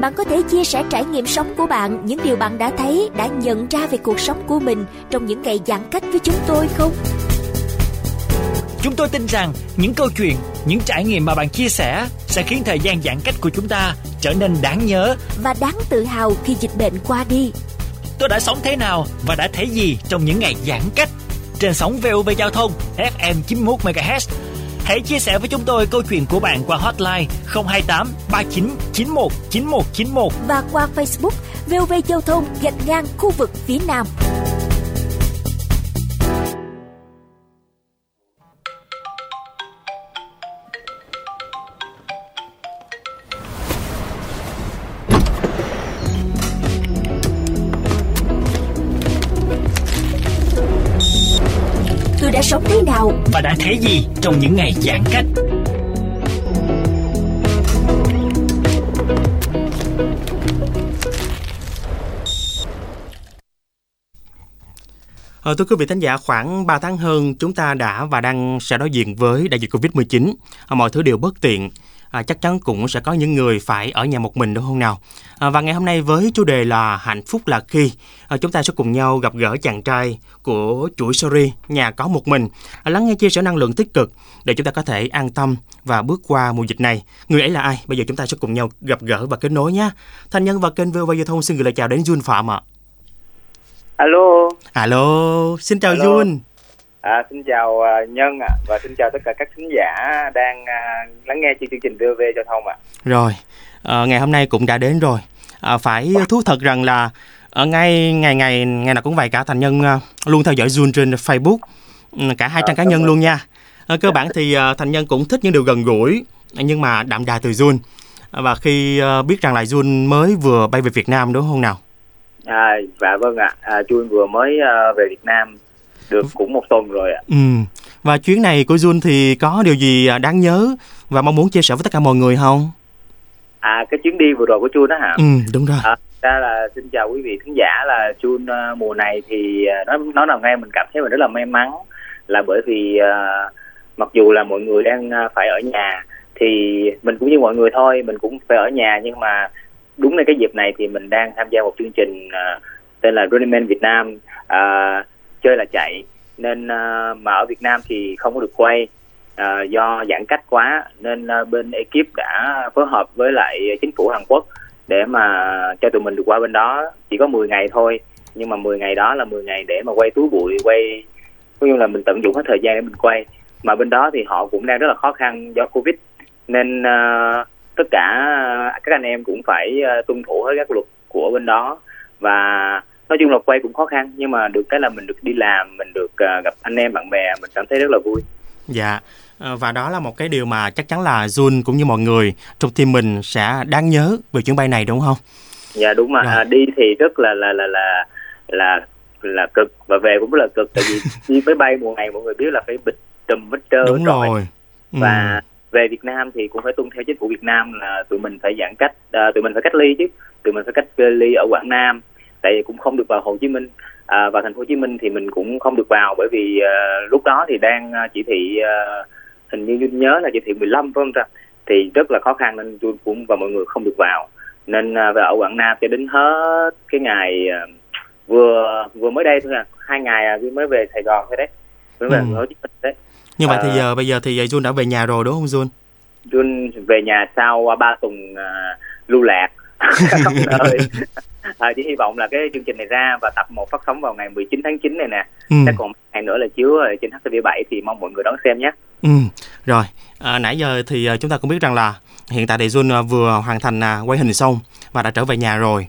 Bạn có thể chia sẻ trải nghiệm sống của bạn, những điều bạn đã thấy, đã nhận ra về cuộc sống của mình trong những ngày giãn cách với chúng tôi không? Chúng tôi tin rằng những câu chuyện, những trải nghiệm mà bạn chia sẻ sẽ khiến thời gian giãn cách của chúng ta trở nên đáng nhớ. Và đáng tự hào khi dịch bệnh qua đi. Tôi đã sống thế nào và đã thấy gì trong những ngày giãn cách? Trên sóng VOV Giao thông FM 91 MHz. Hãy chia sẻ với chúng tôi câu chuyện của bạn qua hotline 028 39 91 9191. và qua Facebook VOV Giao thông gạch ngang, khu vực phía Nam. Thế gì trong những ngày giãn cách? Ờ, thưa quý vị thính giả, khoảng 3 tháng hơn chúng ta đã và đang sẽ đối diện với đại dịch Covid-19. Ờ, mọi thứ đều bất tiện. À, chắc chắn cũng sẽ có những người phải ở nhà một mình đúng không nào? À, và ngày hôm nay với chủ đề là hạnh phúc là khi à, chúng ta sẽ cùng nhau gặp gỡ chàng trai của chuỗi series nhà có một mình, à, lắng nghe chia sẻ năng lượng tích cực để chúng ta có thể an tâm và bước qua mùa dịch này. Người ấy là ai? Bây giờ chúng ta sẽ cùng nhau gặp gỡ và kết nối nhé. Thành nhân và kênh VOV Giao thông xin gửi lời chào đến Jun Phạm ạ. Alo, Alo, xin chào Alo. Jun. À, xin chào à, Nhân ạ và xin chào tất cả các khán giả đang à, lắng nghe chương trình VOV giao thông ạ. Rồi, ờ, ngày hôm nay cũng đã đến rồi. À, phải thú thật rằng là ở ngay ngày ngày ngày nào cũng vậy cả thành nhân ờ, luôn theo dõi Jun trên Facebook, ừ, cả hai À, trang cá nhân luôn nha. Ờ, cơ bản thì ờ, thành nhân cũng thích những điều gần gũi nhưng mà đậm đà từ Jun. Và khi ờ, biết rằng là Jun mới vừa bay về Việt Nam đúng không nào? À, và vâng ạ, à, Chuông vừa mới à, về Việt Nam được cũng một tuần rồi ạ. Ừ. Và chuyến này của Jun thì có điều gì ờ, đáng nhớ và mong muốn chia sẻ với tất cả mọi người không? À, cái chuyến đi vừa rồi của Chuông đó hả? Ừ, đúng rồi. À, ra là xin chào quý vị khán giả là Chuông à, mùa này thì à, nó nó nào nghe mình cảm thấy mình rất là may mắn là bởi vì à, mặc dù là mọi người đang à, phải ở nhà thì mình cũng như mọi người thôi mình cũng phải ở nhà nhưng mà đúng là cái dịp này thì mình đang tham gia một chương trình à, tên là Running Man Việt Nam à, chơi là chạy. Nên uh, mà ở Việt Nam thì không có được quay uh, do giãn cách quá. Nên uh, bên ekip đã phối hợp với lại chính phủ Hàn Quốc để mà cho tụi mình được qua bên đó. Chỉ có 10 ngày thôi nhưng mà 10 ngày đó là 10 ngày để mà quay túi bụi quay cũng như là mình tận dụng hết thời gian để mình quay. Mà bên đó thì họ cũng đang rất là khó khăn do covid. Nên uh, tất cả các anh em cũng phải uh, tuân thủ hết các luật của bên đó. Và nói chung là quay cũng khó khăn nhưng mà được cái là mình được đi làm mình được ờ, gặp anh em bạn bè mình cảm thấy rất là vui Dạ, ờ, và đó là một cái điều mà chắc chắn là Jun cũng như mọi người trong team mình sẽ đáng nhớ về chuyến bay này đúng không? dạ đúng mà Rồi. à, đi thì rất là là là là là là cực và về cũng rất là cực tại vì đi máy bay mùa này mọi người biết là phải bịt trùm hết trơn đúng rồi. rồi. Ừ. và về Việt Nam thì cũng phải tuân theo chính phủ Việt Nam là tụi mình phải giãn cách à, tụi mình phải cách ly chứ tụi mình phải cách ly ở Quảng Nam tại vì cũng không được vào Hồ Chí Minh. À, và thành phố Hồ Chí Minh thì mình cũng không được vào bởi vì à, lúc đó thì đang à, chỉ thị à, hình như Duyên nhớ là chỉ thị 15 phải không ta thì rất là khó khăn nên Duyên cũng và mọi người không được vào. Nên à, về ở Quảng Nam cho đến hết cái ngày à, vừa vừa mới đây thôi à. Hai ngày à, mới về Sài Gòn thôi đấy. Mới về Ừ. Hồ Chí Minh đấy. Như vậy thì à, giờ bây giờ thì Jun đã về nhà rồi đúng không Jun? Jun về nhà sau 3 tuần à, lưu lạc khắp nơi à, chỉ hy vọng là cái chương trình này ra và tập một phát sóng vào ngày 19 tháng 9 này nè Ừ. chắc còn ngày nữa là chiếu trên HTV7 thì mong mọi người đón xem nhé Ừ. Rồi, à, nãy giờ thì à, chúng ta cũng biết rằng là hiện tại thì Jun à, vừa hoàn thành à, quay hình xong và đã trở về nhà rồi.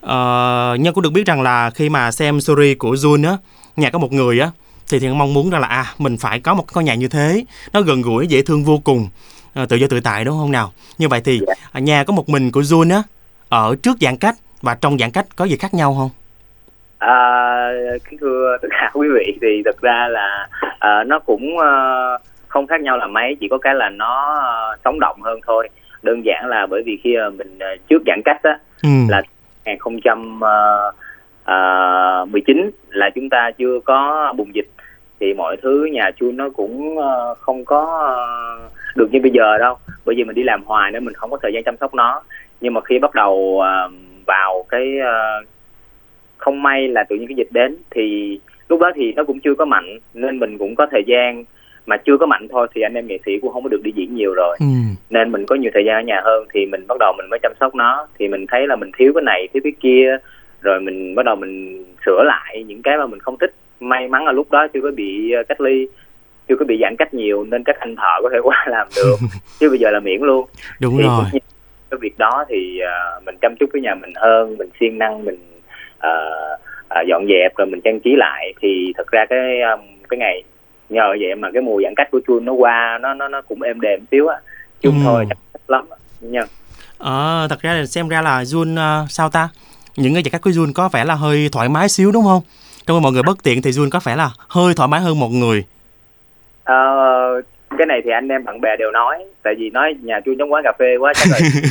Ờ, Nhân cũng được biết rằng là khi mà xem series của Jun á, nhà có một người á, thì thì mong muốn rằng là à mình phải có một cái ngôi nhà như thế, nó gần gũi, dễ thương vô cùng, à, tự do tự tại đúng không nào? Như vậy thì Dạ. à, nhà có một mình của Jun á, ở trước giãn cách và trong giãn cách có gì khác nhau không? À, kính thưa tất cả quý vị thì thực ra là à, nó cũng à, không khác nhau là mấy chỉ có cái là nó à, sống động hơn thôi đơn giản là bởi vì khi mình à, trước giãn cách á ừ. là 2019 là chúng ta chưa có bùng dịch thì mọi thứ nhà chu nó cũng không có được như bây giờ đâu bởi vì mình đi làm hoài nên mình không có thời gian chăm sóc nó nhưng mà khi bắt đầu uh, vào cái uh, không may là tự nhiên cái dịch đến thì lúc đó thì nó cũng chưa có mạnh nên mình cũng có thời gian mà chưa có mạnh thôi thì anh em nghệ sĩ cũng không có được đi diễn nhiều rồi. Ừ. nên mình có nhiều thời gian ở nhà hơn thì mình bắt đầu mình mới chăm sóc nó. Thì mình thấy là mình thiếu cái này thiếu cái kia rồi mình bắt đầu mình sửa lại những cái mà mình không thích. May mắn là lúc đó chưa có bị ờ, cách ly chưa có bị giãn cách nhiều nên các anh thợ có thể qua làm được. Chứ bây giờ là miễn luôn. Đúng thì rồi cái việc đó thì uh, mình chăm chút với nhà mình hơn mình siêng năng mình uh, uh, dọn dẹp rồi mình trang trí lại. Thì thật ra cái um, cái ngày nhờ vậy mà cái mùa giãn cách của chuông nó qua nó nó nó cũng êm đềm xíu á. Chung ừ. thôi chắc lắm nha. Ờ thật ra là xem ra là Jun uh, sao ta? Những cái giãn cách của Jun có vẻ là hơi thoải mái xíu đúng không? Trong mọi người bất tiện thì Jun có vẻ là hơi thoải mái hơn một người. Ờ, cái này thì anh em bạn bè đều nói tại vì nói nhà Jun giống quán cà phê quá chắc rồi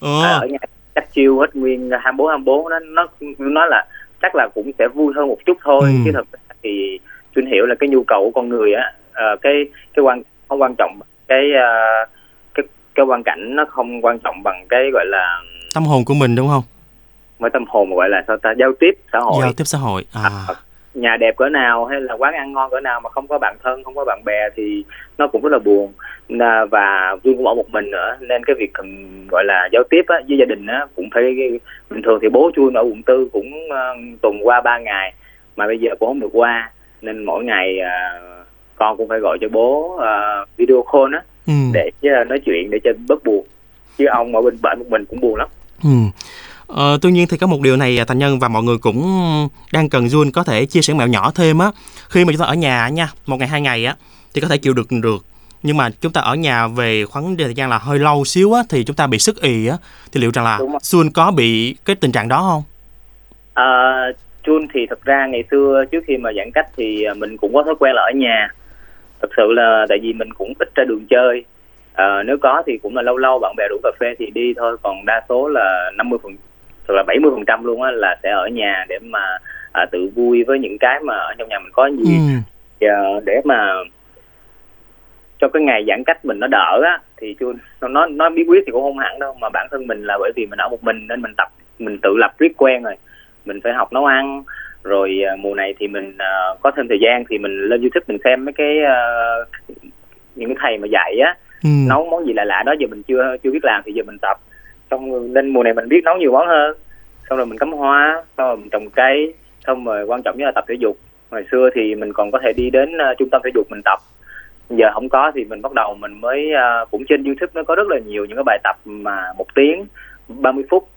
ờ. à, ở nhà cách chiêu hết nguyên 24 24 nó nó nói là chắc là cũng sẽ vui hơn một chút thôi ừ. chứ thật thì Jun hiểu là cái nhu cầu của con người á uh, cái cái quan không quan trọng cái uh, cái cái quan cảnh nó không quan trọng bằng cái gọi là tâm hồn của mình đúng không? Mới tâm hồn gọi là sao ta giao tiếp xã hội. Giao tiếp xã hội. À. à nhà đẹp cỡ nào hay là quán ăn ngon cỡ nào mà không có bạn thân không có bạn bè thì nó cũng rất là buồn. Và Duyên cũng ở một mình nữa. Nên cái việc gọi là giao tiếp á, với gia đình á, cũng phải bình thường thì bố Chuông ở quận tư cũng uh, tuần qua ba ngày mà bây giờ cũng không được qua. Nên mỗi ngày uh, con cũng phải gọi cho bố uh, video call á ừ. để uh, nói chuyện để cho bớt buồn. Chứ ông ở bên bệnh một mình cũng buồn lắm. Ừ. Ờ, tuy nhiên thì có một điều này thành nhân và mọi người cũng đang cần Jun có thể chia sẻ mẹo nhỏ thêm á. Khi mà chúng ta ở nhà nha một ngày hai ngày á thì có thể chịu được được. Nhưng mà chúng ta ở nhà về khoảng thời gian là hơi lâu xíu á thì chúng ta bị sức ì á. Thì liệu rằng là Jun có bị cái tình trạng đó không? À, Jun thì thật ra ngày xưa trước khi mà giãn cách thì mình cũng có thói quen là ở nhà. Thật sự là tại vì mình cũng ít ra đường chơi. À, nếu có thì cũng là lâu lâu bạn bè rủ cà phê thì đi thôi còn đa số là 50 phần hoặc là 70 phần trăm luôn á là sẽ ở nhà để mà à, tự vui với những cái mà ở trong nhà mình có gì ừ. à, để mà cho cái ngày giãn cách mình nó đỡ á thì chưa nó nó bí quyết thì cũng không hẳn đâu mà bản thân mình là bởi vì mình ở một mình nên mình tập mình tự lập riết quen rồi mình phải học nấu ăn rồi à, mùa này thì mình uh, có thêm thời gian thì mình lên youtube mình xem mấy cái uh, những cái thầy mà dạy á ừ. nấu món gì lạ lạ đó giờ mình chưa chưa biết làm thì giờ mình tập xong nên mùa này mình biết nấu nhiều món hơn. Xong rồi mình cắm hoa xong rồi mình trồng cây. Xong rồi quan trọng nhất là tập thể dục. Ngày xưa thì mình còn có thể đi đến uh, trung tâm thể dục mình tập. Giờ không có thì mình bắt đầu mình mới uh, cũng trên youtube nó có rất là nhiều những cái bài tập mà một tiếng 30 phút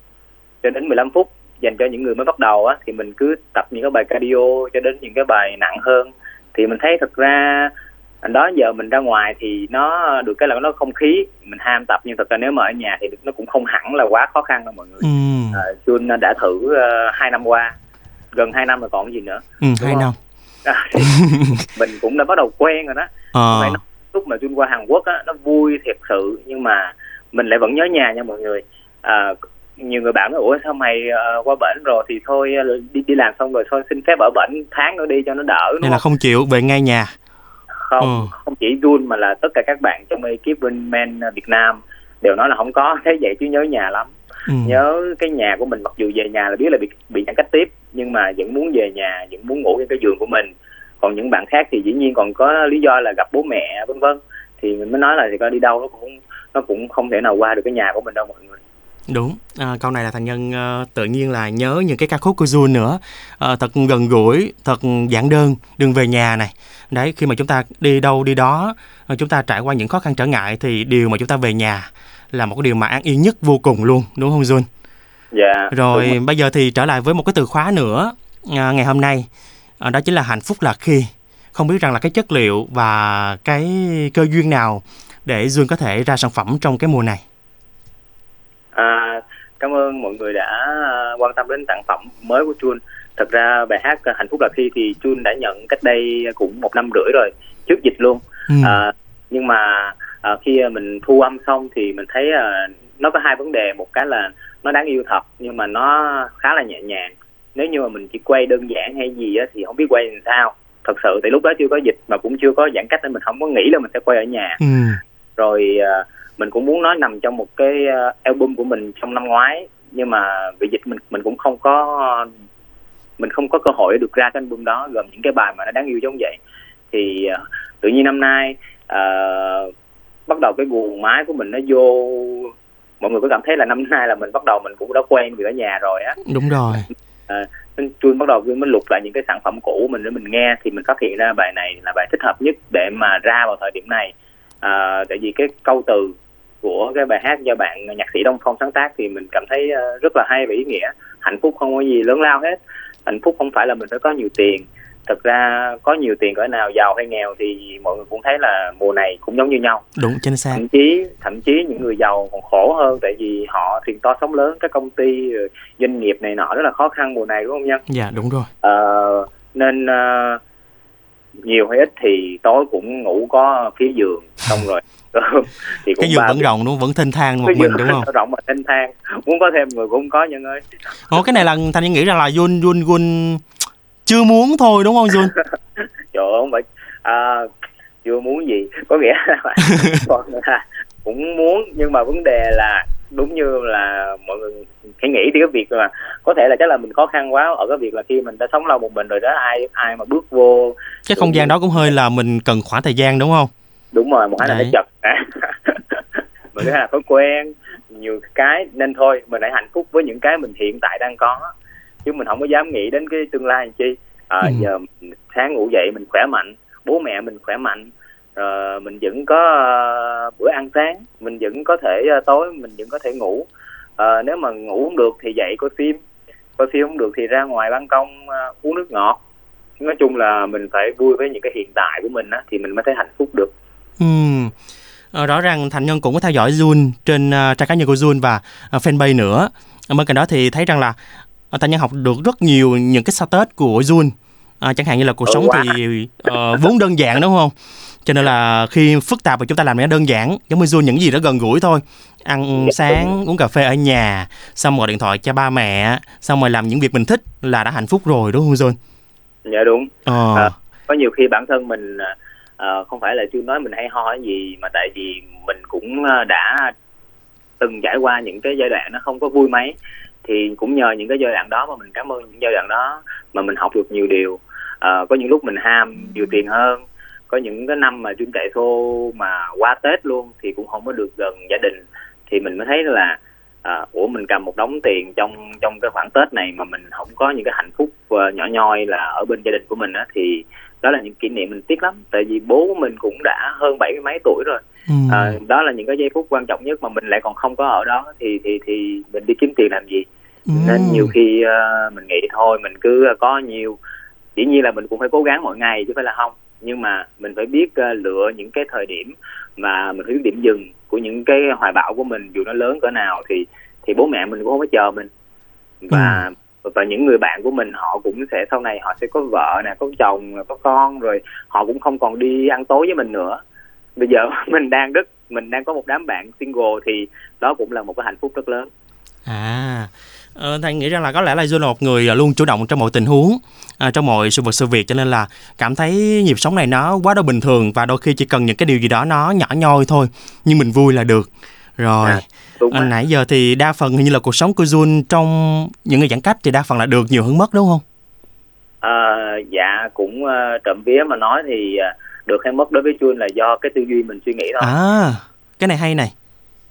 cho đến 15 phút dành cho những người mới bắt đầu á. Thì mình cứ tập những cái bài cardio cho đến những cái bài nặng hơn. Thì mình thấy thực ra đó giờ mình ra ngoài thì nó được cái là nó không khí mình ham tập. Nhưng thật ra nếu mà ở nhà thì nó cũng không hẳn là quá khó khăn đâu mọi người. Ừ. à, Jun đã thử uh, hai năm qua gần hai năm rồi còn gì nữa. Ừ, hai năm. À, mình cũng đã bắt đầu quen rồi đó. À. lúc mà Jun qua Hàn Quốc á nó vui thiệt sự. Nhưng mà mình lại vẫn nhớ nhà nha mọi người. À, nhiều người bảo nói ủa sao mày uh, qua bển rồi? Thì thôi uh, đi đi làm xong rồi thôi xin phép ở bển tháng nữa đi cho nó đỡ nên là không chịu về ngay nhà không? Ừ. không chỉ Jun mà là tất cả các bạn trong ekip bên men Việt Nam đều nói là không có. Thế vậy chứ nhớ nhà lắm. Ừ. nhớ cái nhà của mình mặc dù về nhà là biết là bị bị giãn cách tiếp nhưng mà vẫn muốn về nhà vẫn muốn ngủ trên cái giường của mình. Còn những bạn khác thì dĩ nhiên còn có lý do là gặp bố mẹ vân vân. Thì mình mới nói là thì coi đi đâu nó cũng nó cũng không thể nào qua được cái nhà của mình đâu mọi người đúng. À, câu này là thành nhân uh, tự nhiên là nhớ những cái ca khúc của Jun nữa. Uh, thật gần gũi thật giản đơn đừng về nhà này. Đấy khi mà chúng ta đi đâu đi đó uh, chúng ta trải qua những khó khăn trở ngại thì điều mà chúng ta về nhà là một cái điều mà an yên nhất vô cùng luôn đúng không Jun? Dạ rồi bây giờ thì trở lại với một cái từ khóa nữa uh, ngày hôm nay. Uh, đó chính là hạnh phúc là khi. Không biết rằng là cái chất liệu và cái cơ duyên nào để Dương có thể ra sản phẩm trong cái mùa này À, cảm ơn mọi người đã à, quan tâm đến sản phẩm mới của Chuan. thật ra bài hát hạnh phúc là khi thì Chun đã nhận cách đây cũng một năm rưỡi rồi trước dịch luôn Ừ. à, nhưng mà à, khi mình thu âm xong thì mình thấy à, nó có hai vấn đề một cái là nó đáng yêu thật nhưng mà nó khá là nhẹ nhàng nếu như mà mình chỉ quay đơn giản hay gì á, thì không biết quay làm sao thật sự tại lúc đó chưa có dịch mà cũng chưa có giãn cách nên mình không có nghĩ là mình sẽ quay ở nhà Ừ. rồi à, mình cũng muốn nó nằm trong một cái à, album của mình trong năm ngoái nhưng mà vì dịch mình mình cũng không có mình không có cơ hội được ra cái album đó gồm những cái bài mà nó đáng yêu giống vậy. Thì à, tự nhiên năm nay à, bắt đầu cái guồng máy của mình nó vô mọi người có cảm thấy là năm nay là mình bắt đầu mình cũng đã quen việc ở nhà rồi á. Đúng rồi. nên tôi bắt đầu mới lục lại những cái sản phẩm cũ mình để mình nghe thì mình phát hiện ra bài này là bài thích hợp nhất để mà ra vào thời điểm này. À, tại vì cái câu từ của cái bài hát do bạn nhạc sĩ Đông Phong sáng tác thì mình cảm thấy ờ, rất là hay và ý nghĩa. Hạnh phúc không có gì lớn lao hết. Hạnh phúc không phải là mình phải có nhiều tiền. Thực ra có nhiều tiền cỡ nào giàu hay nghèo thì mọi người cũng thấy là mùa này cũng giống như nhau. Đúng chính xác. thậm chí thậm chí những người giàu còn khổ hơn tại vì họ thuyền to sóng lớn các công ty doanh nghiệp này nọ rất là khó khăn mùa này đúng không nhân? Dạ đúng rồi. Ờ, nên ờ, nhiều hay ít thì tối cũng ngủ có phía giường xong rồi thì cũng Cái giường vẫn rộng đúng? Vẫn thênh thang một cái mình đúng không? rộng mà thanh thang muốn có thêm người cũng có nhân ơi Ồ cái này là Thành Nhân nghĩ rằng là Jun Jun Jun chưa muốn thôi đúng không Jun? trời ơi không phải à, chưa muốn gì có nghĩa là còn là cũng muốn nhưng mà vấn đề là đúng như là mọi người hãy nghĩ thì cái việc mà có thể là chắc là mình khó khăn quá ở cái việc là khi mình đã sống lâu một mình rồi đó ai ai mà bước vô Cái không gian đó cũng hơi là mình cần khoảng thời gian đúng không? Đúng rồi một cái là nó chật. Một cái là thói quen. Nhiều cái nên thôi mình hãy hạnh phúc với những cái mình hiện tại đang có. Chứ mình không có dám nghĩ đến cái tương lai làm chi. À, Ừ. giờ mình sáng ngủ dậy mình khỏe mạnh bố mẹ mình khỏe mạnh. Rồi mình vẫn có ờ, bữa ăn sáng mình vẫn có thể ờ, tối mình vẫn có thể ngủ. Ờ, nếu mà ngủ không được thì dậy coi phim. Coi phim không được thì ra ngoài ban công ờ, uống nước ngọt. Nói chung là mình phải vui với những cái hiện tại của mình á thì mình mới thấy hạnh phúc được Ừm. Ờ, rõ ràng Thành Nhân cũng có theo dõi Jun trên uh, trang cá nhân của Jun và uh, fanpage nữa. Bên cạnh đó thì thấy rằng là uh, Thành Nhân học được rất nhiều những cái status của Jun. À, chẳng hạn như là cuộc Ừ, sống quá. thì ờ, vốn đơn giản đúng không? Cho nên là khi phức tạp thì chúng ta làm nó đơn giản, giống như Jun những gì đó gần gũi thôi. Ăn sáng, uống cà phê ở nhà, xong gọi điện thoại cho ba mẹ, xong rồi làm những việc mình thích là đã hạnh phúc rồi đúng không Jun? dạ đúng Ờ. À, có nhiều khi bản thân mình à, à, không phải là chưa nói mình hay ho cái gì mà tại vì mình cũng ờ, đã từng trải qua những cái giai đoạn nó không có vui mấy. Thì cũng nhờ những cái giai đoạn đó mà mình cảm ơn những giai đoạn đó mà mình học được nhiều điều. À, có những lúc mình ham nhiều tiền hơn. Có những cái năm mà chuyên chạy xô mà qua tết luôn thì cũng không có được gần gia đình. Thì mình mới thấy là à, ủa mình cầm một đống tiền trong trong cái khoảng tết này mà mình không có những cái hạnh phúc nhỏ nhoi là ở bên gia đình của mình á thì đó là những kỷ niệm mình tiếc lắm. Tại vì bố của mình cũng đã hơn bảy mươi mấy tuổi rồi. Ừm. à, đó là những cái giây phút quan trọng nhất mà mình lại còn không có ở đó. Thì thì thì mình đi kiếm tiền làm gì? Nên Ừm. nhiều khi ờ, mình nghĩ thôi mình cứ có nhiều. Dĩ nhiên là mình cũng phải cố gắng mỗi ngày chứ phải là không. Nhưng mà mình phải biết ờ, lựa những cái thời điểm mà mình phải biết điểm dừng của những cái hoài bão của mình dù nó lớn cỡ nào thì thì bố mẹ mình cũng không có chờ mình. Và và những người bạn của mình họ cũng sẽ sau này họ sẽ có vợ nè có chồng có con rồi họ cũng không còn đi ăn tối với mình nữa bây giờ mình đang rất mình đang có một đám bạn single thì đó cũng là một cái hạnh phúc rất lớn À, ờ, Thành nghĩ rằng là có lẽ là Jun là một người à, luôn chủ động trong mọi tình huống, à, trong mọi sự vật sự việc cho nên là cảm thấy nhịp sống này nó quá đâu bình thường và đôi khi chỉ cần những cái điều gì đó nó nhỏ nhoi thôi, nhưng mình vui là được. Rồi, À, đúng à, nãy giờ thì đa phần hình như là cuộc sống của Jun trong những ngày giãn cách thì đa phần là được nhiều hơn mất đúng không? Ờ, dạ cũng uh, trộm vía mà nói thì ờ, được hay mất đối với Chuân là do cái tư duy mình suy nghĩ thôi À, cái này hay này.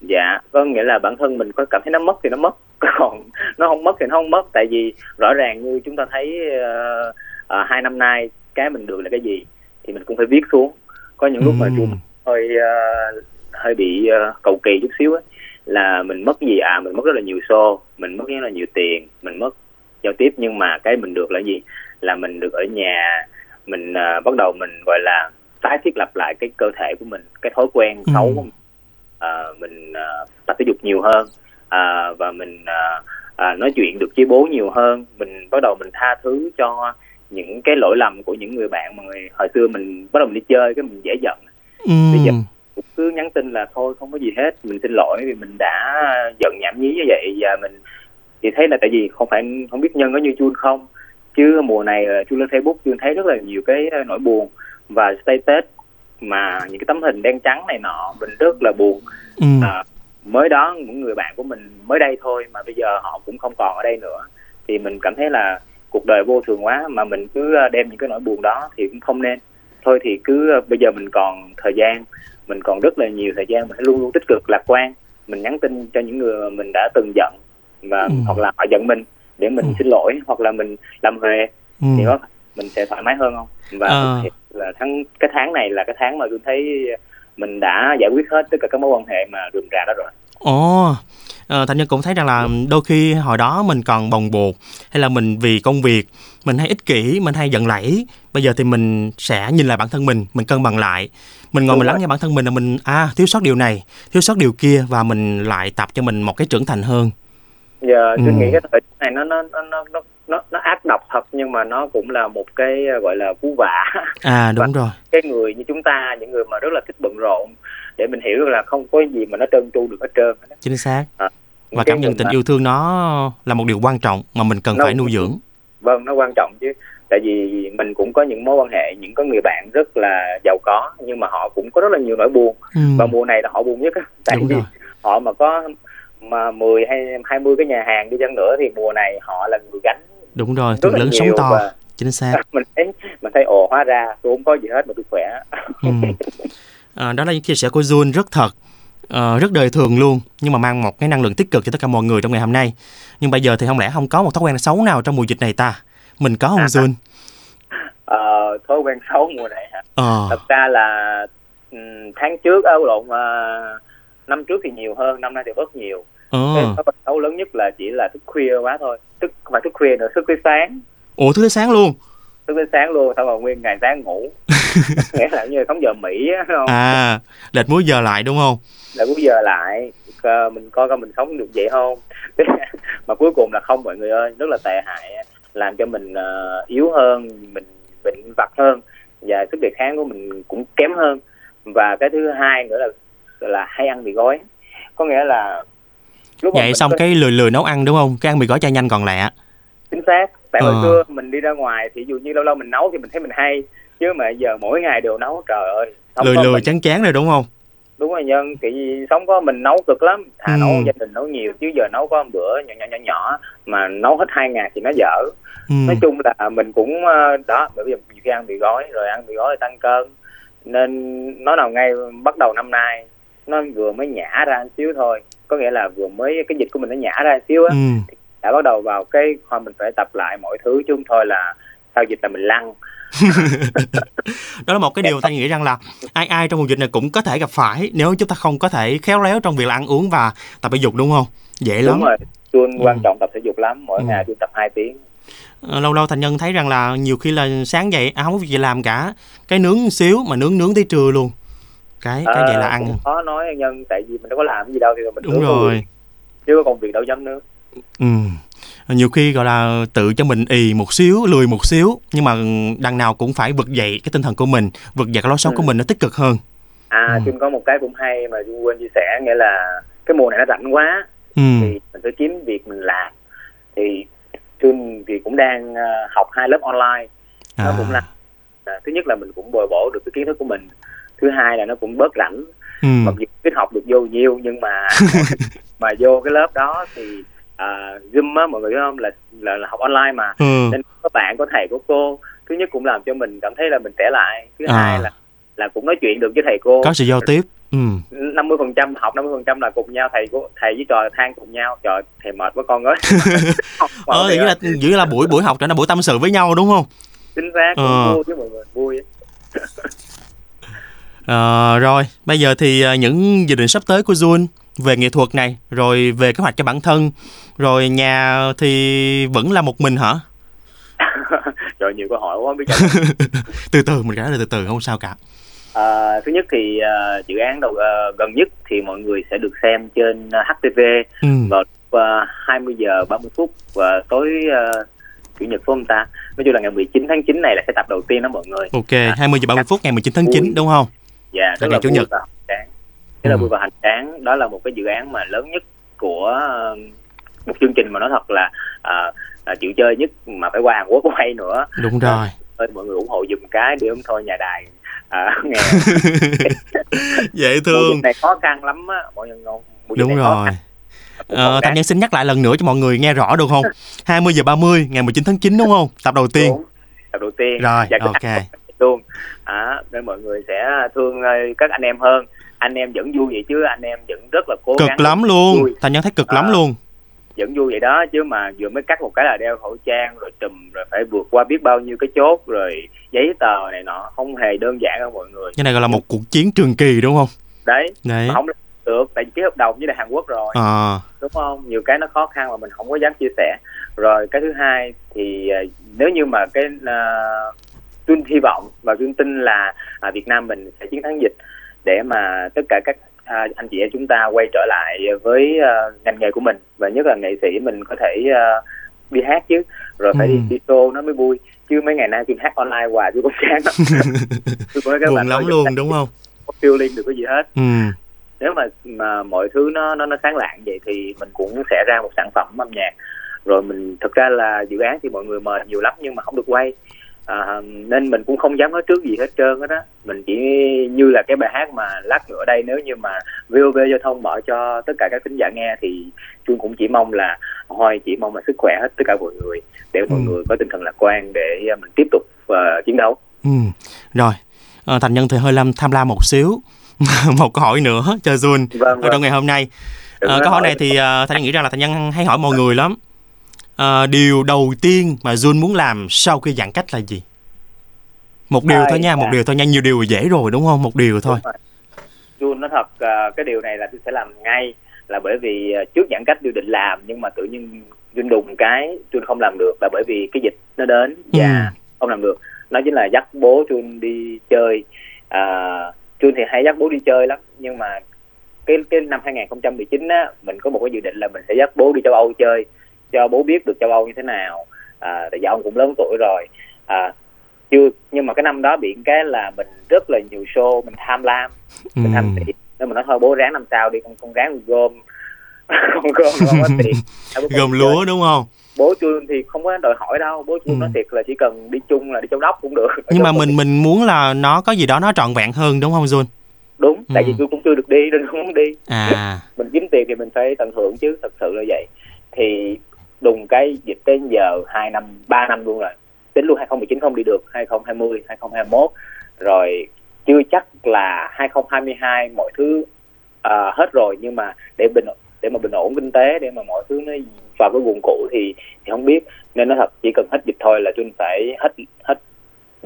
dạ có nghĩa là bản thân mình có cảm thấy nó mất thì nó mất còn nó không mất thì nó không mất tại vì rõ ràng như chúng ta thấy ờ, ờ, hai năm nay cái mình được là cái gì thì mình cũng phải viết xuống có những lúc mà. Chuân hơi ờ, hơi bị ờ, cầu kỳ chút xíu ấy là mình mất gì? À mình mất rất là nhiều xô mình mất rất là nhiều tiền mình mất giao tiếp. Nhưng mà cái mình được là gì? Là mình được ở nhà mình ờ, bắt đầu mình gọi là tái thiết lập lại cái cơ thể của mình cái thói quen xấu của mình. Ờ, mình ờ, tập thể dục nhiều hơn Ờ, và mình ờ, à, nói chuyện được với bố nhiều hơn. Mình bắt đầu mình tha thứ cho những cái lỗi lầm của những người bạn mà người, hồi xưa mình bắt đầu mình đi chơi cái mình dễ giận. Ừ. bây giờ cũng cứ nhắn tin là thôi không có gì hết mình xin lỗi vì mình đã giận nhảm nhí như vậy và mình thì thấy là tại vì không phải không biết nhân có như chun không? Chứ mùa này ờ, chun lên facebook chun thấy rất là nhiều cái ờ, nỗi buồn và status mà những cái tấm hình đen trắng này nọ mình rất là buồn. Ừ. à, mới đó những người bạn của mình mới đây thôi mà bây giờ họ cũng không còn ở đây nữa. Thì mình cảm thấy là cuộc đời vô thường quá mà mình cứ ờ, đem những cái nỗi buồn đó thì cũng không nên. Thôi thì cứ bây giờ mình còn thời gian mình còn rất là nhiều thời gian mình hãy luôn luôn tích cực lạc quan mình nhắn tin cho những người mà mình đã từng giận và Ừ. hoặc là họ giận mình để mình Ừ. xin lỗi hoặc là mình làm huề ừ. thì có mình sẽ thoải mái hơn không và thiệt là tháng cái tháng này là cái tháng mà tôi thấy mình đã giải quyết hết tất cả các mối quan hệ mà rườm rà đó rồi Ồ, ờ, Thành Nhân cũng thấy rằng là đôi khi hồi đó mình còn bồng bột hay là mình vì công việc mình hay ích kỷ, mình hay giận lẫy. Bây giờ thì mình sẽ nhìn lại bản thân mình, mình cân bằng lại. Mình ngồi Đúng mình lắng nghe bản thân mình là mình à thiếu sót điều này, thiếu sót điều kia và mình lại tập cho mình một cái trưởng thành hơn. giờ tôi Ừ. nghĩ cái thời này nó nó nó nó nó nó nó ác độc thật nhưng mà nó cũng là một cái gọi là cú vả À đúng rồi. cái người như chúng ta những người mà rất là thích bận rộn để mình hiểu được là không có gì mà nó trơn tru được hết trơn. Chính xác. À, Và cảm nhận tình mà- yêu thương nó là một điều quan trọng mà mình cần Nó- phải nuôi dưỡng. vâng nó quan trọng chứ tại vì mình cũng có những mối quan hệ những có người bạn rất là giàu có nhưng mà họ cũng có rất là nhiều nỗi buồn Ừ, và mùa này là họ buồn nhất á tại đúng vì rồi. họ mà có mà 10 hay 20 cái nhà hàng đi chăng nữa thì mùa này họ là người gánh Đúng rồi, rất lớn sống to. và Chính xác. mình thấy mình thấy ồ hóa ra tôi không có gì hết mà tôi khỏe Ừ. À, đó là những chia sẻ của Jun rất thật, ờ, rất đời thường luôn, nhưng mà mang một cái năng lượng tích cực cho tất cả mọi người trong ngày hôm nay. Nhưng bây giờ thì không lẽ không có một thói quen xấu nào trong mùa dịch này ta? Mình có không À. Jun? Ờ, thói quen xấu mùa này hả Ờ, thật ra là ừm, tháng trước á lộn ờ, năm trước thì nhiều hơn năm nay thì bớt nhiều cái ờ. thói quen xấu lớn nhất là chỉ là thức khuya quá thôi thức không phải thức khuya nữa thức tới sáng Ủa thứ tới sáng luôn? thức tới sáng luôn xong rồi nguyên ngày sáng ngủ nghĩa là như thống giờ mỹ á, không À, lệch múi giờ lại đúng không? là cuối giờ lại mình coi coi mình sống được vậy không mà cuối cùng là không mọi người ơi rất là tệ hại làm cho mình ờ, yếu hơn mình bệnh vặt hơn và sức đề kháng của mình cũng kém hơn và cái thứ hai nữa là là hay ăn mì gói có nghĩa là lúc Vậy xong có- cái lười lười nấu ăn đúng không? Cái ăn mì gói cho nhanh còn lẹ. chính xác tại Ờ. hồi xưa mình đi ra ngoài thì dù như lâu lâu mình nấu thì mình thấy mình hay chứ mà giờ mỗi ngày đều nấu trời ơi Lười lười mình, chán chán rồi đúng không? Đúng rồi nhân. Vì sống có mình nấu cực lắm. Thà Ừ. nấu gia đình nấu nhiều. Chứ giờ nấu có một bữa nhỏ nhỏ nhỏ nhỏ mà nấu hết hai ngày thì nó dở. Ừ. nói chung là mình cũng ờ, đó bởi vì nhiều khi ăn mì gói rồi ăn mì gói thì tăng cân. Nên nói nào ngay bắt đầu năm nay nó vừa mới nhả ra xíu thôi. Có nghĩa là vừa mới cái dịch của mình nó nhả ra xíu á. Ừ. đã bắt đầu vào cái thôi mình phải tập lại mọi thứ chứ không thôi là sau dịch là mình lăn Đó là một cái điều ta nghĩ rằng là ai ai trong mùa dịch này cũng có thể gặp phải nếu chúng ta không có thể khéo léo trong việc là ăn uống và tập thể dục đúng không? Dễ lắm. đúng rồi Chuông Ừ. quan trọng tập thể dục lắm mỗi Ừ. ngày tôi tập 2 tiếng Ờ, lâu lâu thành nhân thấy rằng là nhiều khi là sáng dậy à, không có việc gì làm cả cái nướng xíu mà nướng nướng tới trưa luôn cái cái vậy là ăn Ờ, cũng khó nói nhân tại vì mình đâu có làm gì đâu thì mình đúng rồi chứ có công việc đâu dám nướng ừ. Nhiều khi gọi là tự cho mình ì một xíu lười một xíu nhưng mà đằng nào cũng phải vực dậy cái tinh thần của mình vực dậy cái lối sống Ừ. của mình nó tích cực hơn à Ừ. Có một cái cũng hay mà Chuông quên chia sẻ nghĩa là cái mùa này nó rảnh quá ừ. thì mình phải kiếm việc mình làm thì Chuông thì cũng đang ờ, học hai lớp online nó à. cũng là à, thứ nhất là mình cũng bồi bổ được cái kiến thức của mình thứ hai là nó cũng bớt rảnh ừ. mặc dù biết học được vô nhiều nhưng mà mà vô cái lớp đó thì à, zoom á mọi người biết không? Là, là là học online mà. Ừ. nên có bạn có thầy có cô. Thứ nhất cũng làm cho mình cảm thấy là mình trẻ lại. Thứ À. hai là là cũng nói chuyện được với thầy cô. Có sự giao tiếp. Ừ. năm mươi phần trăm học năm mươi phần trăm là cùng nhau. Thầy cô thầy với trò than cùng nhau. Trời thầy mệt quá con ơi. Ờ thì là giữ là buổi buổi học trở thành buổi tâm sự với nhau đúng không? Chính xác cũng Ờ. vui với mọi người vui. Ờ, rồi bây giờ thì ờ, những dự định sắp tới của Jun về nghệ thuật này rồi về kế hoạch cho bản thân rồi nhà thì vẫn là một mình hả? Trời nhiều câu hỏi quá không biết từ từ mình trả lời từ từ không sao cả. À, thứ nhất thì à, dự án đầu à, gần nhất thì mọi người sẽ được xem trên à, HTV ừ. vào uh, 20 giờ 30 phút và tối uh, chủ nhật của ông ta? Nói chung là ngày 19 tháng 9 này là cái tập đầu tiên đó mọi người. Ok 20 giờ 30 phút ngày 19 tháng 9 đúng không? Dạ Là ngày là Chủ nhật. rất là vui và hoành tráng đó là một cái dự án mà lớn nhất của ờ, một chương trình mà nói thật là ờ, ờ, chịu chơi nhất mà phải qua Hàn Quốc quay nữa. Đúng rồi. ơi mọi người ủng hộ dùm cái để ông thôi nhà đài. À, nghe. Dễ thương. này khó khăn lắm á mọi người đúng rồi. Cũng Ờ, Thành Nhân xin nhắc lại lần nữa cho mọi người nghe rõ được không? 20 giờ 30 ngày 19 tháng 9 đúng không? Tập đầu tiên. Đúng. tập đầu tiên. Rồi Dạ, ok. Luôn. À, nên mọi người sẽ thương ờ, các anh em hơn. Anh em vẫn vui vậy chứ anh em vẫn rất là cố gắng cực lắm luôn. Vui. Thành Nhân thấy cực lắm Ờ. luôn vẫn vui vậy đó chứ mà vừa mới cắt một cái là đeo khẩu trang rồi trùm rồi phải vượt qua biết bao nhiêu cái chốt rồi giấy tờ này nọ. Không hề đơn giản đâu mọi người. Cái này gọi là một cuộc chiến trường kỳ đúng không? Đấy. Đấy. Không được tại vì ký hợp đồng với lại Hàn Quốc rồi. Ờ, đúng không? Nhiều cái nó khó khăn mà mình không có dám chia sẻ. Rồi cái thứ hai thì ờ, nếu như mà cái uh, Tuyên hy vọng và Tuyên tin là à, Việt Nam mình sẽ chiến thắng dịch để mà tất cả các à, anh chị em chúng ta quay trở lại với ờ, ngành nghề của mình. Và nhất là nghệ sĩ mình có thể ờ, đi hát chứ. Rồi phải Ừ. đi đi show nó mới vui. Chứ mấy ngày nay tôi hát online hoài tôi cũng chán lắm buồn lắm luôn đúng không? không feeling được cái gì hết. Ừ. Nếu mà mà mọi thứ nó nó nó sáng lạng vậy thì mình cũng sẽ ra một sản phẩm âm nhạc. Rồi mình thực ra là dự án thì mọi người mời nhiều lắm nhưng mà không được quay à, nên mình cũng không dám nói trước gì hết trơn hết á mình chỉ như là cái bài hát mà lát nữa đây nếu như mà VOV giao thông mở cho tất cả các thính giả nghe thì Chuông cũng chỉ mong là Hoi chỉ mong là sức khỏe hết tất cả mọi người để mọi Ừ. người có tinh thần lạc quan để à, mình tiếp tục ờ, chiến đấu. Ừ rồi. Ờ, Thành Nhân thì hơi làm tham lam một xíu. Một câu hỏi nữa cho Jun. Vâng ở trong ngày hôm nay. Đừng có câu hỏi hỏi. này thì uh, Thành Nhân nghĩ rằng là Thành Nhân hay hỏi mọi người lắm Ờ, điều đầu tiên mà Jun muốn làm sau khi giãn cách là gì? Một điều thôi nha một à. điều thôi nha nhiều điều dễ rồi đúng không? Một điều thôi. Jun nói thật à, cái điều này là tôi sẽ làm ngay là bởi vì à, trước giãn cách tôi định làm nhưng mà tự nhiên Jun đùng cái Jun không làm được là bởi vì cái dịch nó đến và Ừ. không làm được. Nó chính là dắt bố Jun đi chơi. À, Jun thì hay dắt bố đi chơi lắm nhưng mà cái cái năm 2019 á mình có một cái dự định là mình sẽ dắt bố đi châu Âu chơi cho bố biết được châu Âu như thế nào. À, tại vì ông cũng lớn tuổi rồi. À, chưa nhưng mà cái năm đó bị cái là mình rất là nhiều show mình tham lam ừ. mình tham tiền. Nên mình nói thôi bố ráng năm sau đi con con ráng gom con gom không có tiền. Đi lúa chơi. đúng không? Bố chuông thì không có đòi hỏi đâu. Bố chuông Ừ. nói thiệt là chỉ cần đi chung là đi châu đốc cũng được. Nhưng mà mình mình muốn là nó có gì đó nó trọn vẹn hơn đúng không Jun? Đúng tại Ừ. vì tôi cũng chưa được đi nên không muốn đi. À. Mình kiếm tiền thì mình phải tận hưởng chứ thật sự là vậy. Thì đùng cái dịch đến giờ hai năm ba năm luôn rồi. Tính luôn 2019 không đi được 2020 2021 rồi chưa chắc là 2022 mọi thứ à, hết rồi nhưng mà để bình để mà bình ổn kinh tế để mà mọi thứ nó vào cái guồng cũ thì thì không biết. Nên nó thật chỉ cần hết dịch thôi là Trinh phải hết hết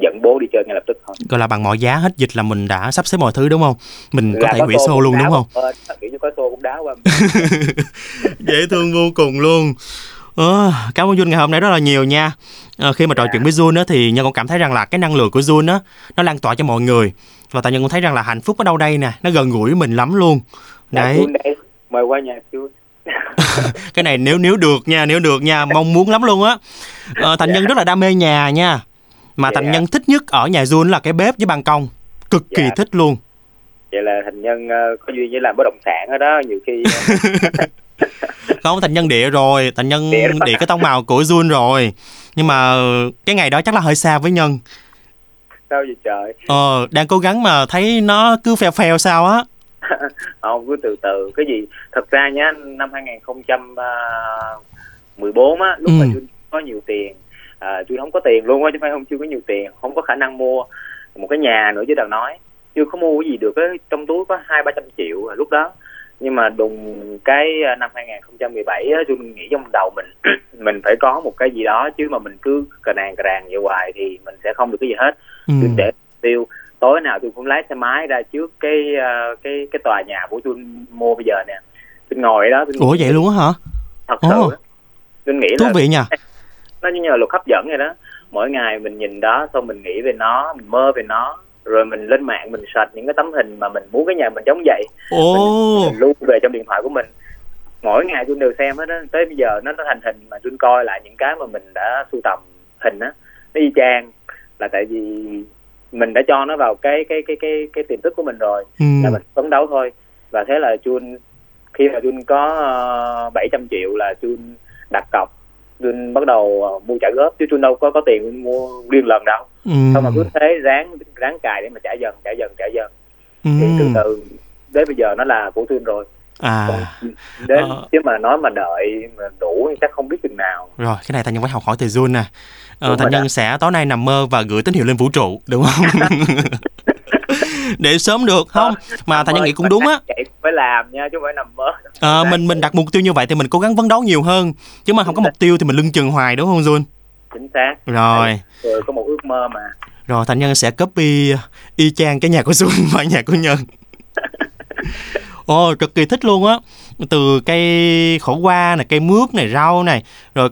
dẫn bố đi chơi ngay lập tức thôi. Gọi là bằng mọi giá hết dịch là mình đã sắp xếp mọi thứ đúng không? Mình có Là thể hủy cũng luôn đúng không? bên, kiểu như có tô cũng đá qua dễ thương vô cùng luôn Ờ, cảm ơn Jun ngày hôm nay rất là nhiều nha. Ờ, khi mà trò Dạ. chuyện với Jun á, thì Nhân cũng cảm thấy rằng là cái năng lượng của Jun á nó lan tỏa cho mọi người. Và tại Nhân cũng thấy rằng là hạnh phúc ở đâu đây nè nó gần gũi mình lắm luôn. Đấy. Chuông đây mời qua nhà chú cái này nếu nếu được nha nếu được nha mong muốn lắm luôn á. Ờ, thành nhân rất là đam mê nhà nha. Mà thành Dạ. nhân thích nhất ở nhà Jun là cái bếp với ban công. Cực kỳ Dạ. thích luôn. Vậy là thành nhân có duyên với làm bất động sản ở đó nhiều khi không thành nhân địa rồi. Thành nhân Địa cái tông màu của Jun rồi. Nhưng mà cái ngày đó chắc là hơi xa với nhân. Sao vậy trời? Ờ đang cố gắng mà thấy nó cứ phèo phèo sao á. Không cứ từ từ. Cái gì? Thật ra nhá năm 2014 á lúc mà Ừ. chú có nhiều tiền à, chú không có tiền luôn á chứ phải không? Chưa có nhiều tiền không có khả năng mua một cái nhà nữa chứ đừng nói. Chưa có mua cái gì được á trong túi có hai ba trăm triệu à, lúc đó nhưng mà đùng cái à, năm 2017 á chú nghĩ trong đầu mình mình phải có một cái gì đó chứ mà mình cứ cà nàng cà ràng vậy hoài thì mình sẽ không được cái gì hết. Ừ. tôi để tiêu. Tối nào tôi cũng lái xe máy ra trước cái ờ, cái cái tòa nhà của tôi mua bây giờ nè. Tôi ngồi đó tôi ủa vậy luôn á hả? Thật sự tôi nghĩ thú là vị nha nó như là luật hấp dẫn vậy đó. Mỗi ngày mình nhìn đó xong mình nghĩ về nó mình mơ về nó rồi mình lên mạng mình search những cái tấm hình mà mình muốn cái nhà mình giống vậy. Ồ. Mình lưu về trong điện thoại của mình. Mỗi ngày Jun đều xem hết á. Tới bây giờ nó nó thành hình mà Jun coi lại những cái mà mình đã sưu tầm hình á. Nó y chang. Là tại vì mình đã cho nó vào cái cái cái cái cái tiềm thức của mình rồi. Ừ. là mình phấn đấu thôi. Và thế là Jun khi mà Jun có uh, 700 triệu là Jun đặt cọc. Jun bắt đầu uh, mua trả góp. Chứ Jun đâu có có tiền mua riêng lần đâu ừ. xong mà cứ thế ráng ráng cài để mà trả dần trả dần trả dần. Ừ. thì từ từ đến bây giờ nó là của Jun rồi. À. Còn đến Ờ. chứ mà nói mà đợi mà đủ thì chắc không biết chừng nào. Rồi cái này thành nhân phải học hỏi từ Jun nè. Ờ, thành nhân đó. sẽ tối nay nằm mơ và gửi tín hiệu lên vũ trụ đúng không? Để sớm được không? Mà thành nhân nghĩ cũng đúng á. phải làm nha chứ phải nằm mơ. Ờ, mình mình đặt mục tiêu như vậy thì mình cố gắng phấn đấu nhiều hơn. Chứ mà không có mục tiêu thì mình lưng chừng hoài đúng không Jun chính xác. Rồi. Rồi có một ước mơ mà. Rồi thành nhân sẽ copy y chang cái nhà của Xuân và nhà của Nhân Ồ, cực kỳ thích luôn á. Từ cây khổ qua này cây mướp này rau này rồi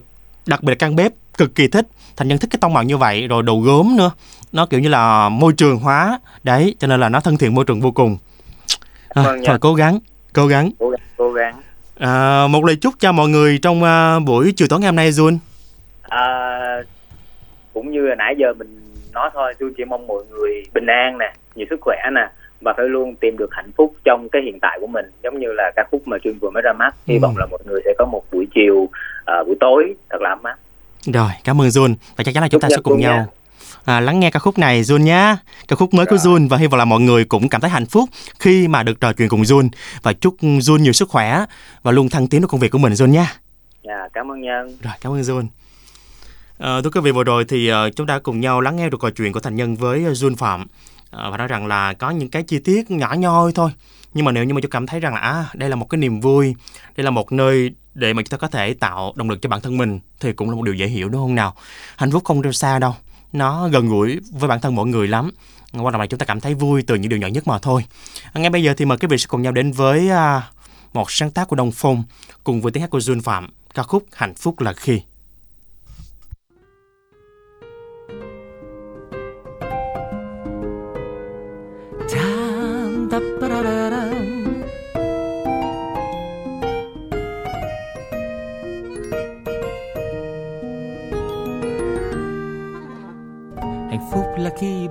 đặc biệt là căn bếp cực kỳ thích. Thành nhân thích cái tông màu như vậy rồi đồ gốm nữa. Nó kiểu như là môi trường hóa. Đấy cho nên là nó thân thiện môi trường vô cùng. À, Vâng, dạ. thôi cố gắng cố gắng. Cố gắng cố gắng. À, một lời chúc cho mọi người trong à, buổi chiều tối ngày hôm nay Jun à, cũng như là nãy giờ mình nói thôi tôi chỉ mong mọi người bình an nè nhiều sức khỏe nè và phải luôn tìm được hạnh phúc trong cái hiện tại của mình. Giống như là ca khúc mà chuyên vừa mới ra mắt hy Ừ. vọng là mọi người sẽ có một buổi chiều à, buổi tối thật là ấm áp. Rồi cảm ơn Jun. Và chắc chắn là chúng ta sẽ cùng nhau à, lắng nghe ca khúc này Jun nhé ca khúc mới của Rồi. Jun và hy vọng là mọi người cũng cảm thấy hạnh phúc khi mà được trò chuyện cùng Jun. Và chúc Jun nhiều sức khỏe và luôn thăng tiến trong công việc của mình Jun nha dạ cảm ơn nhân. Rồi cảm ơn Jun À, thưa quý vị vừa rồi thì ờ, chúng ta cùng nhau lắng nghe được câu chuyện của thành nhân với ờ, Jun Phạm. À, và nói rằng là có những cái chi tiết nhỏ nhoi thôi. Nhưng mà nếu như mà chúng cảm thấy rằng là à, đây là một cái niềm vui đây là một nơi để mà chúng ta có thể tạo động lực cho bản thân mình thì cũng là một điều dễ hiểu đúng không nào? Hạnh phúc không đâu xa đâu. Nó gần gũi với bản thân mỗi người lắm. Quan trọng là chúng ta cảm thấy vui từ những điều nhỏ nhất mà thôi. À, ngay bây giờ thì mời quý vị sẽ cùng nhau đến với à, một sáng tác của Đông Phong cùng với tiếng hát của Jun Phạm. Ca khúc hạnh phúc là khi.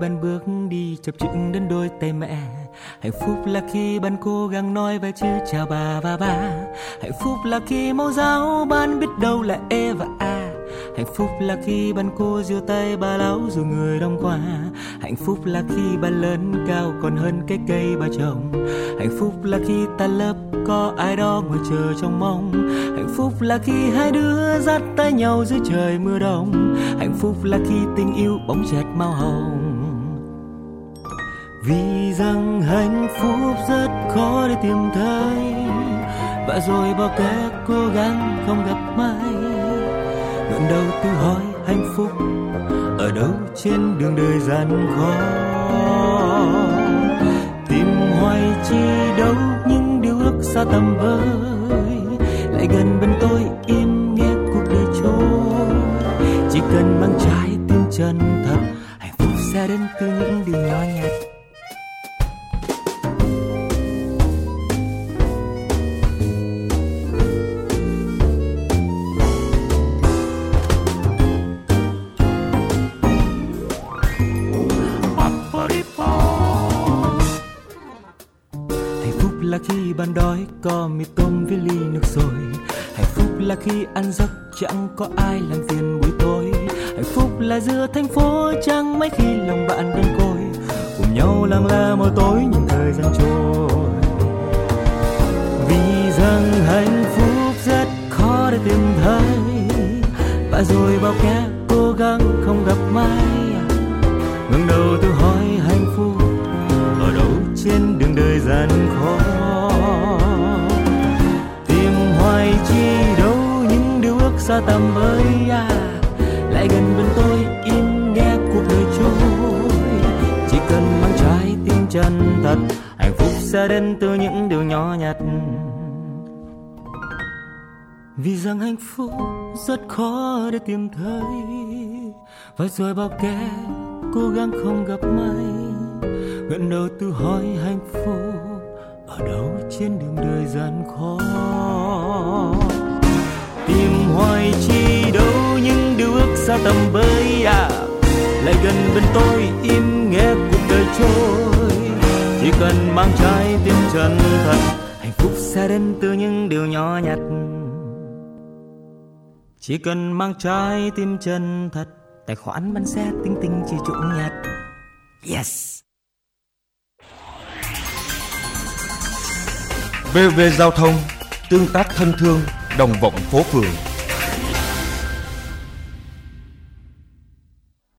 Bạn bước đi chập chững đến đôi tay mẹ. Hạnh phúc là khi bạn cố gắng nói vài chữ chào bà và ba. Hạnh phúc là khi mẫu giáo bạn biết đâu là E và A. Hạnh phúc là khi bạn cô giơ tay bà lão dù người đông qua. Hạnh phúc là khi bạn lớn cao còn hơn cái cây bà trồng. Hạnh phúc là khi ta lớp có ai đó ngồi chờ trong mong. Hạnh phúc là khi hai đứa dắt tay nhau dưới trời mưa đông. Hạnh phúc là khi tình yêu bóng chẹt màu hồng vì rằng hạnh phúc rất khó để tìm thấy. Và rồi bao kẻ cố gắng không gặp may. Ngẩng đầu tự hỏi hạnh phúc ở đâu trên đường đời gian khó. Tìm hoài chi đâu những điều ước xa tầm với lại gần bên tôi im nghe cuộc đời trôi. Chỉ cần mang trái tim chân thật, hạnh phúc sẽ đến từ những điều nhỏ nhặt. Có mì tôm với ly nước sôi. Hạnh phúc là khi ăn giấc, chẳng có ai làm phiền buổi tối. Hạnh phúc là giữa thành phố, chẳng mấy khi lòng bạn đơn côi. Cùng nhau lặng lẽ mỗi tối nhìn thời gian trôi. Vì rằng hạnh phúc rất khó để tìm thấy. Và rồi bao kẻ cố gắng không gặp may. Ngẩng đầu tự hỏi hạnh phúc ở đâu trên đường đời gian khó xa tầm với à lại gần bên tôi im nghe cuộc đời trôi. Chỉ cần mang trái tim chân thật, hạnh phúc sẽ đến từ những điều nhỏ nhặt. Vì rằng hạnh phúc rất khó để tìm thấy, và rồi bao kẻ cố gắng không gặp may. Gần đầu tự hỏi hạnh phúc ở đâu trên đường đời gian khó tìm hoài chi đâu những điều ước xa tầm bơi à. Lại gần bên tôi im nghe cuộc đời trôi. Chỉ cần mang trái tim chân thật hạnh phúc sẽ đến từ những điều nhỏ nhặt. Chỉ cần mang trái tim chân thật tài khoản bắn xe tinh tinh chỉ chủ nhặt yes. VV Giao thông, tương tác thân thương, đồng vọng phố phường.